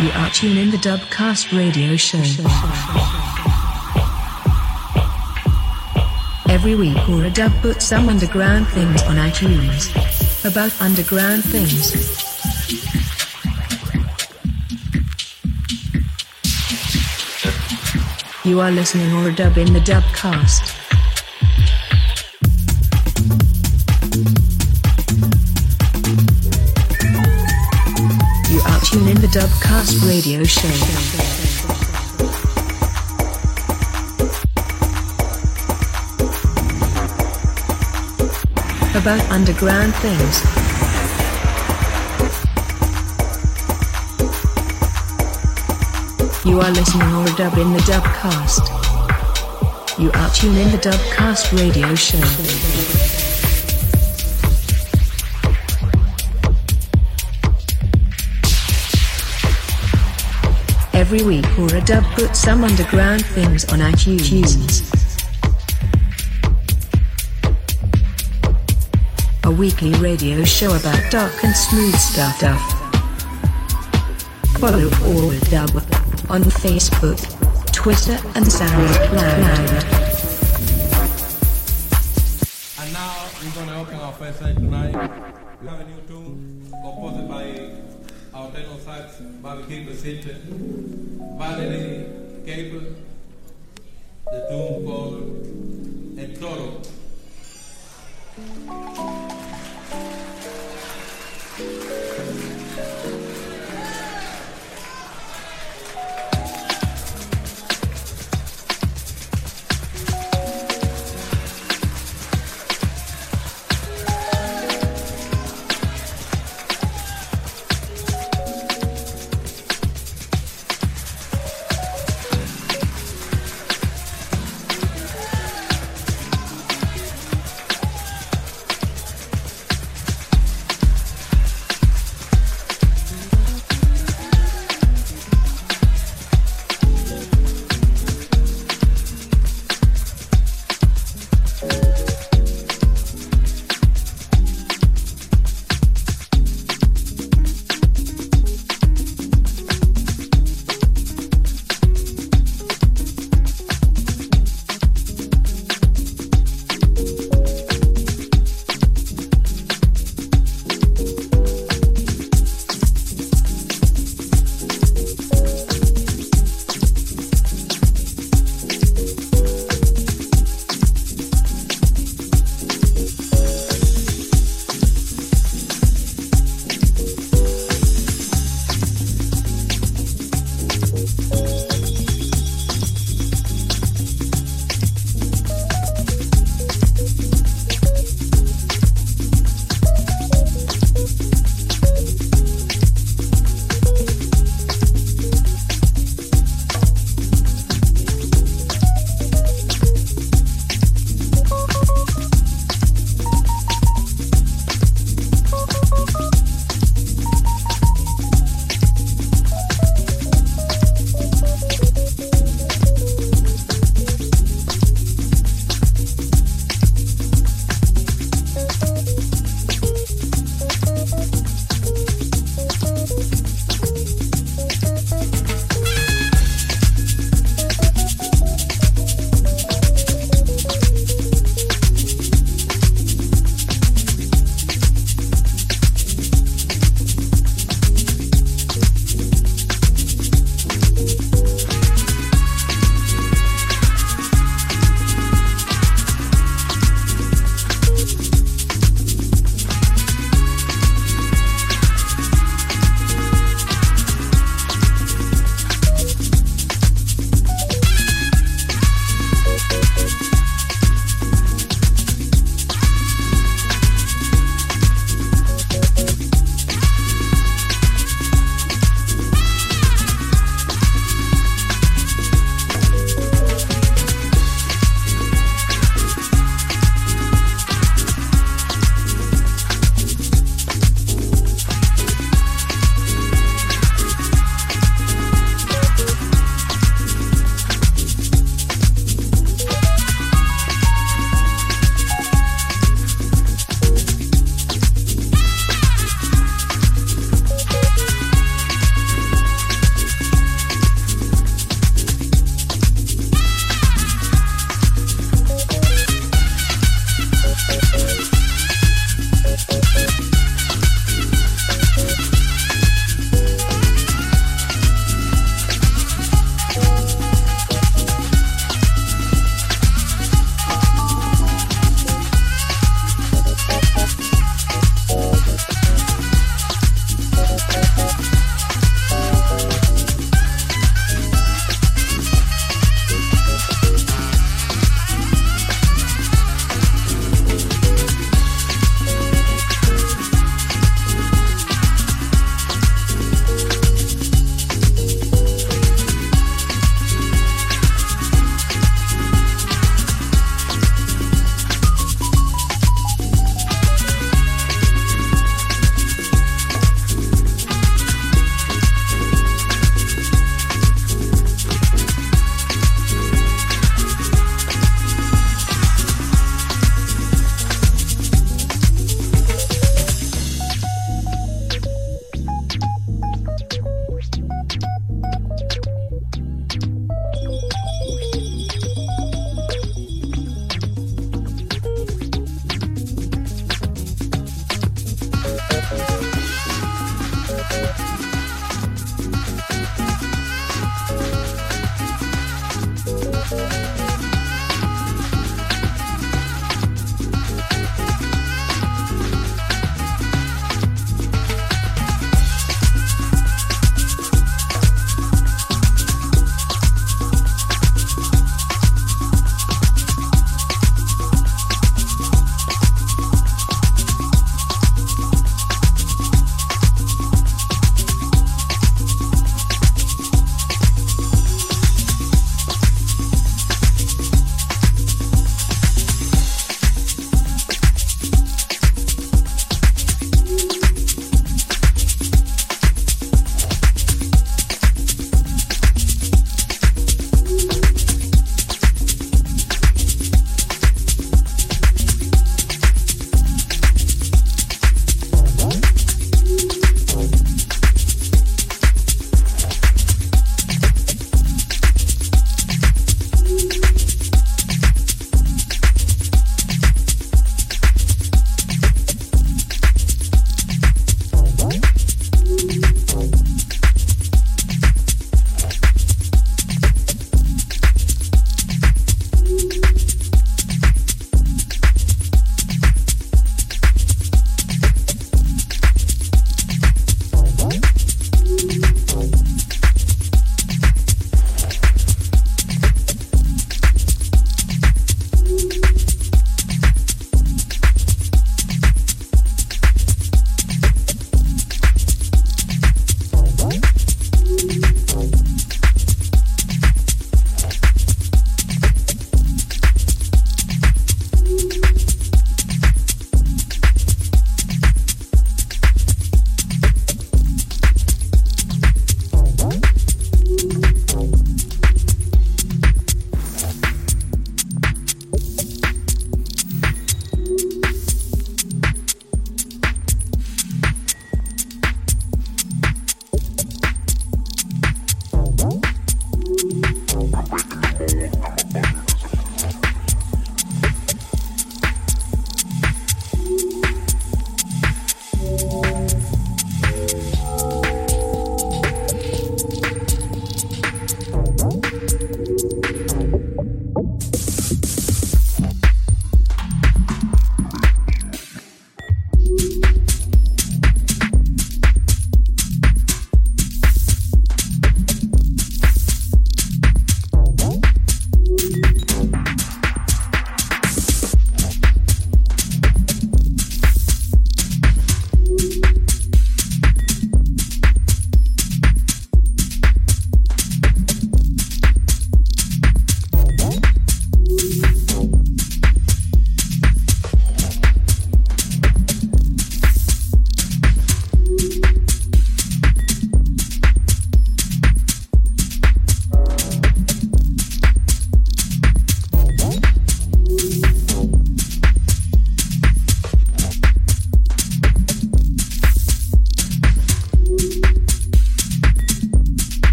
You are tuned in the Dubcast radio show. Every week or a dub puts some underground things on iTunes. About underground things. You are listening or a dub in the Dubcast. The Dubcast radio show. About underground things. You are listening or dub in the Dubcast. You are tuned in the Dubcast radio show. Every week or a dub puts some underground things on iTunes. A weekly radio show about dark and smooth stuff. Follow all dub on Facebook, Twitter, and SoundCloud.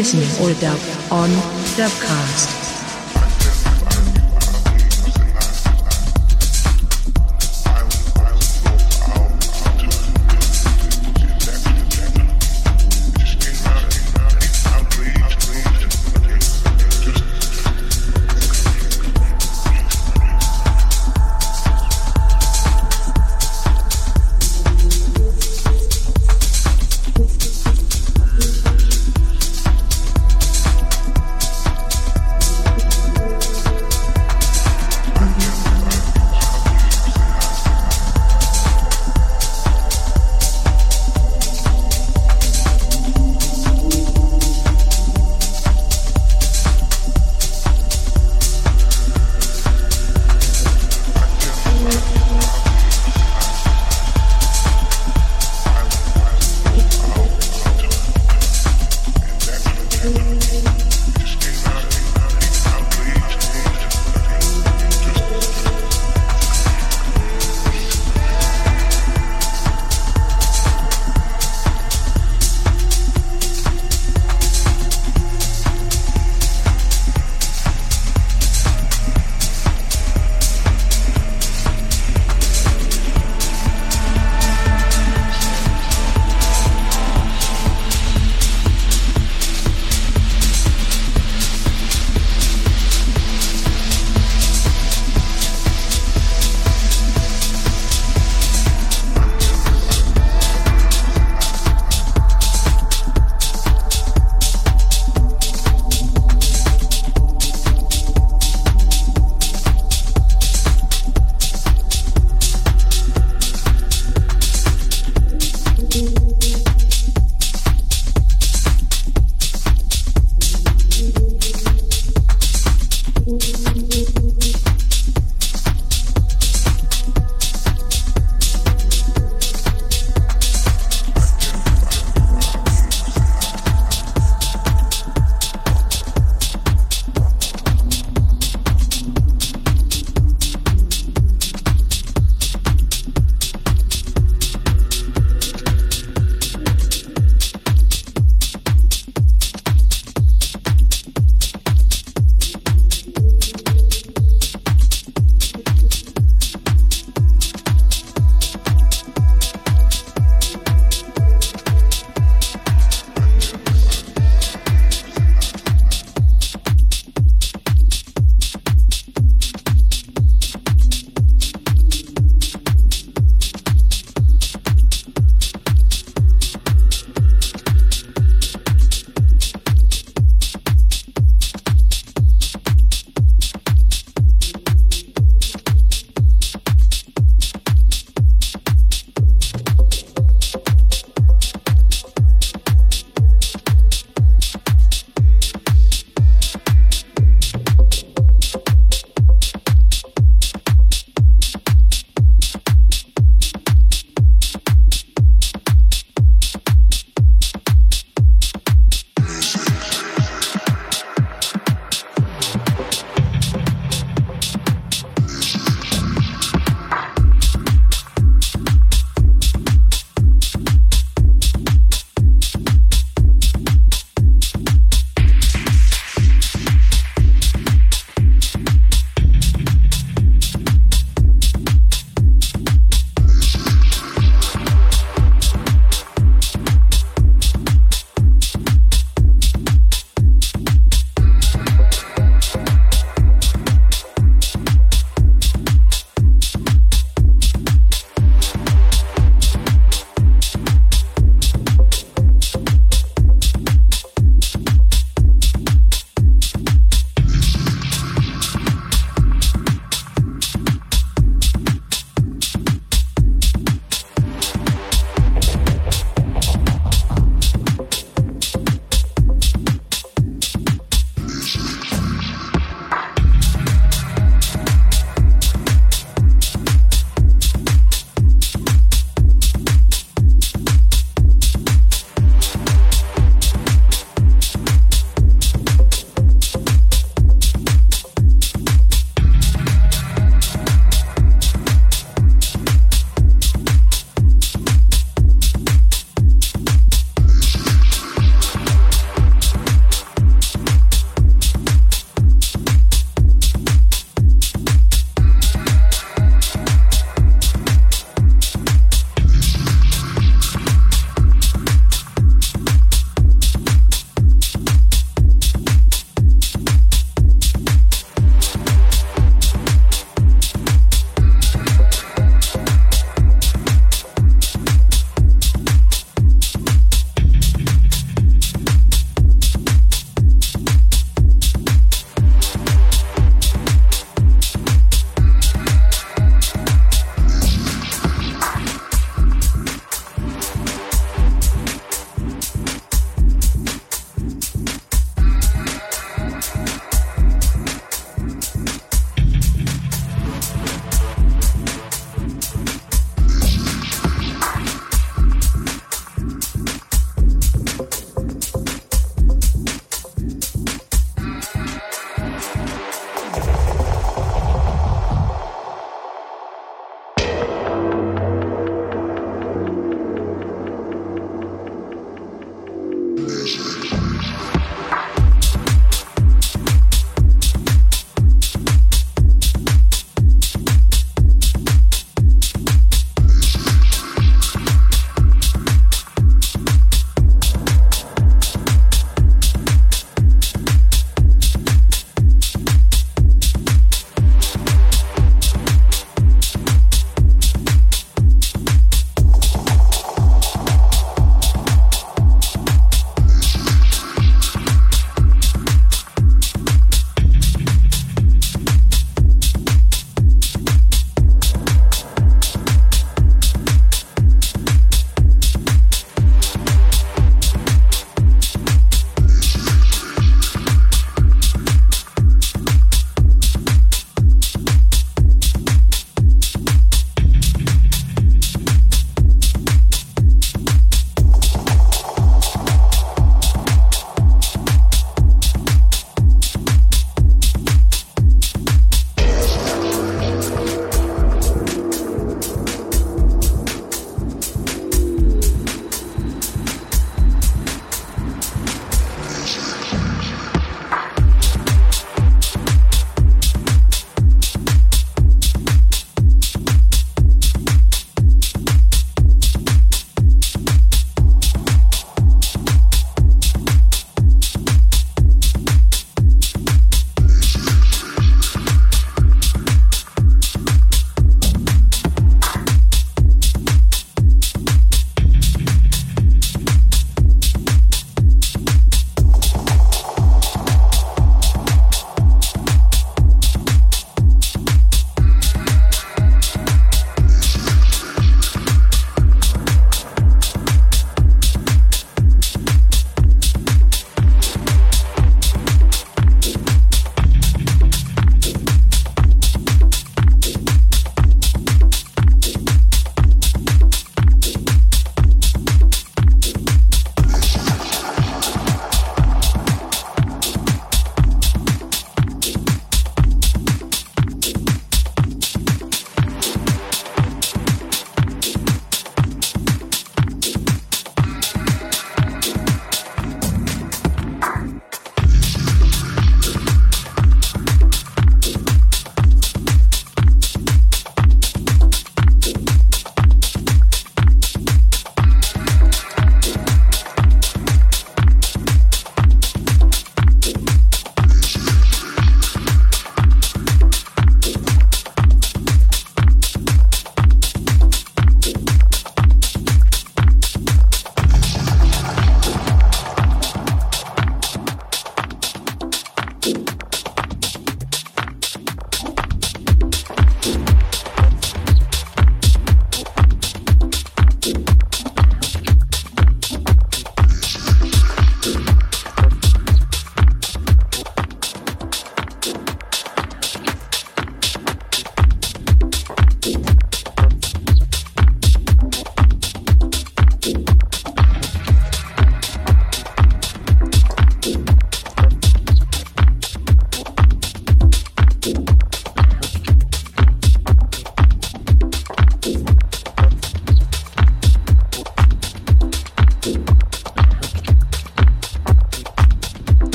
Listening or dub on Dubcast.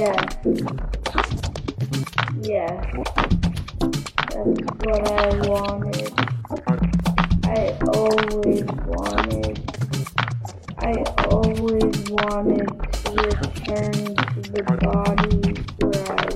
Yeah. Yeah. That's what I wanted. I always wanted. I always wanted to return to the body where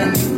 then I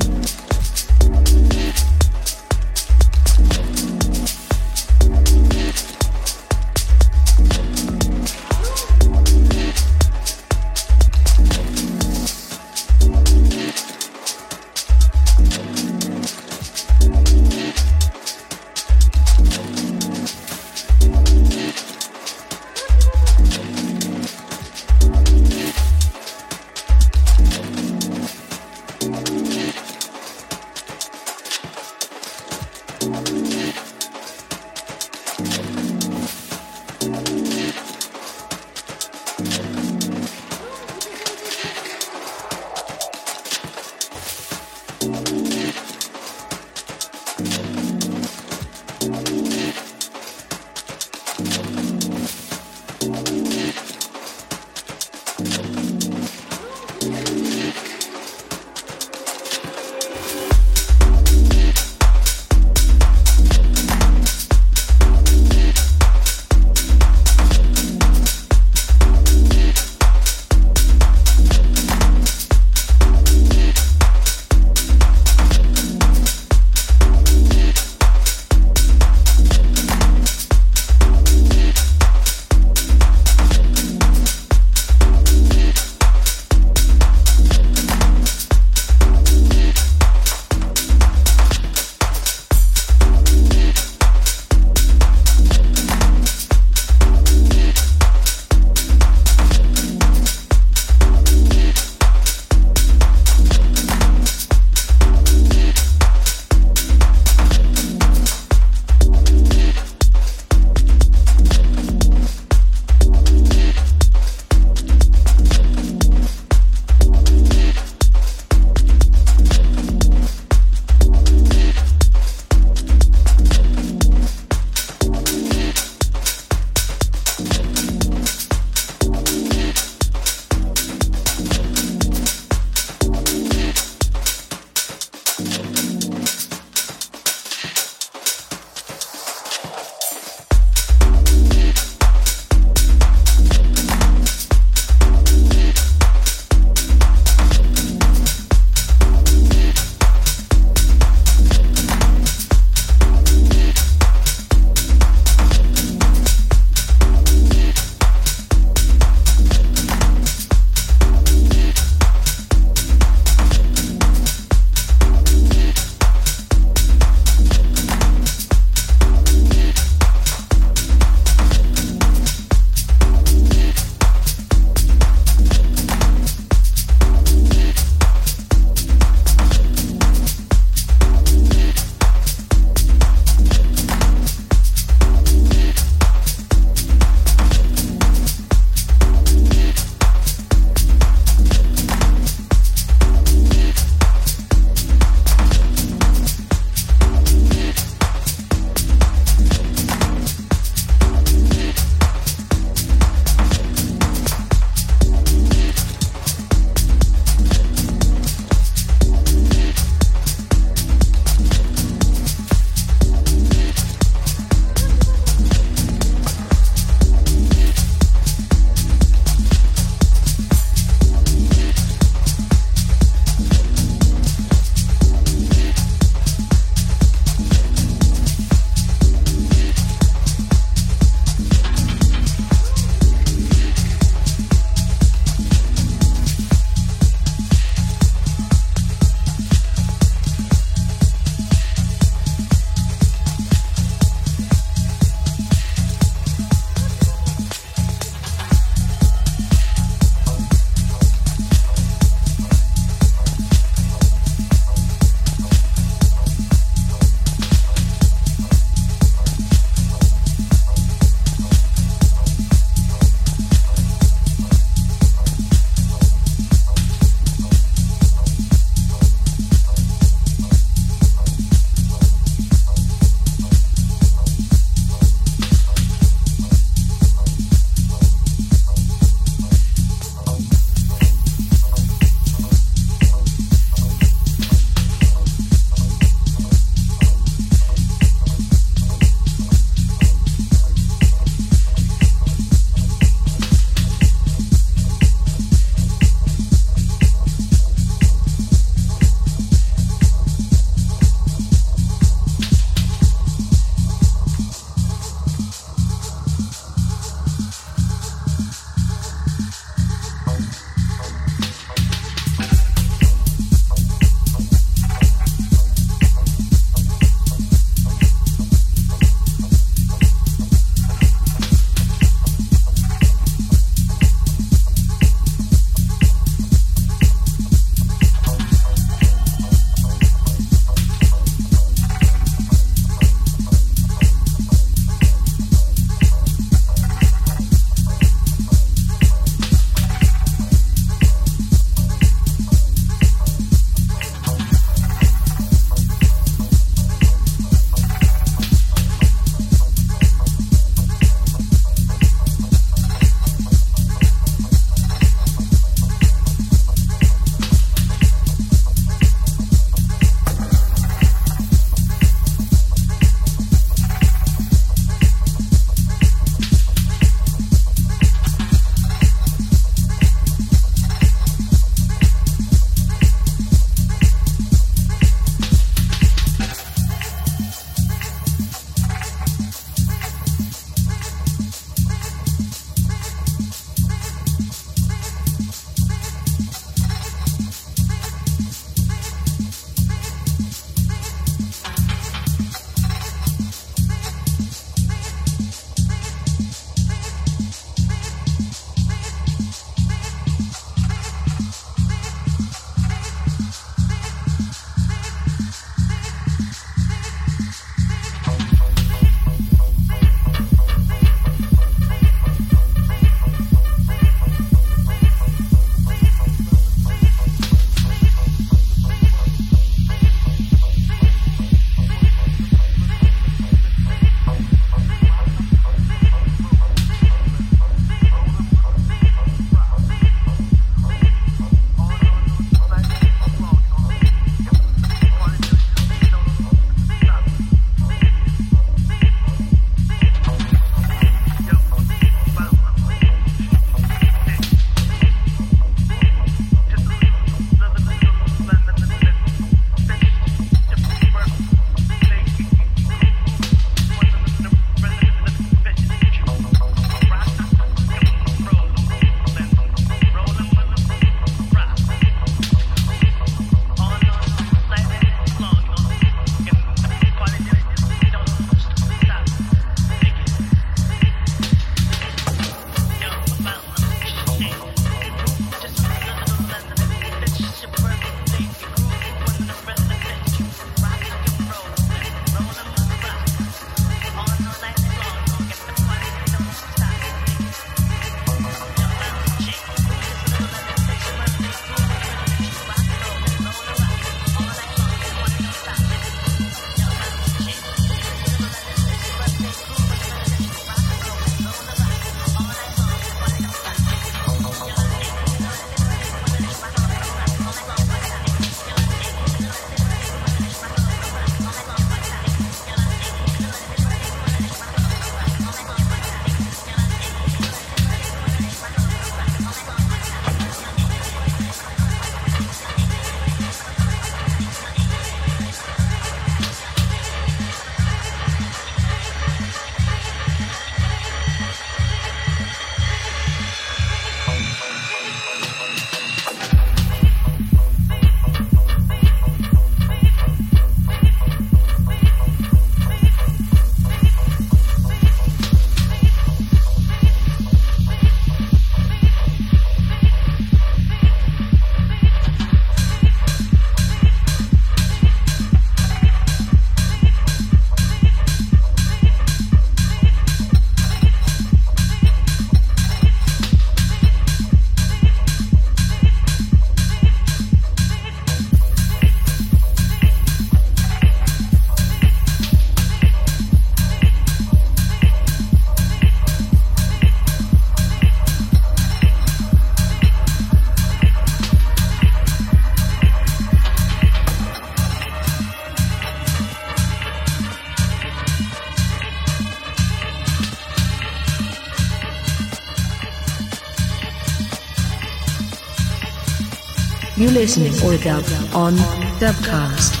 You listening or dub on Dubcast.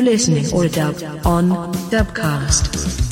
You listening or a dub on Dubcast.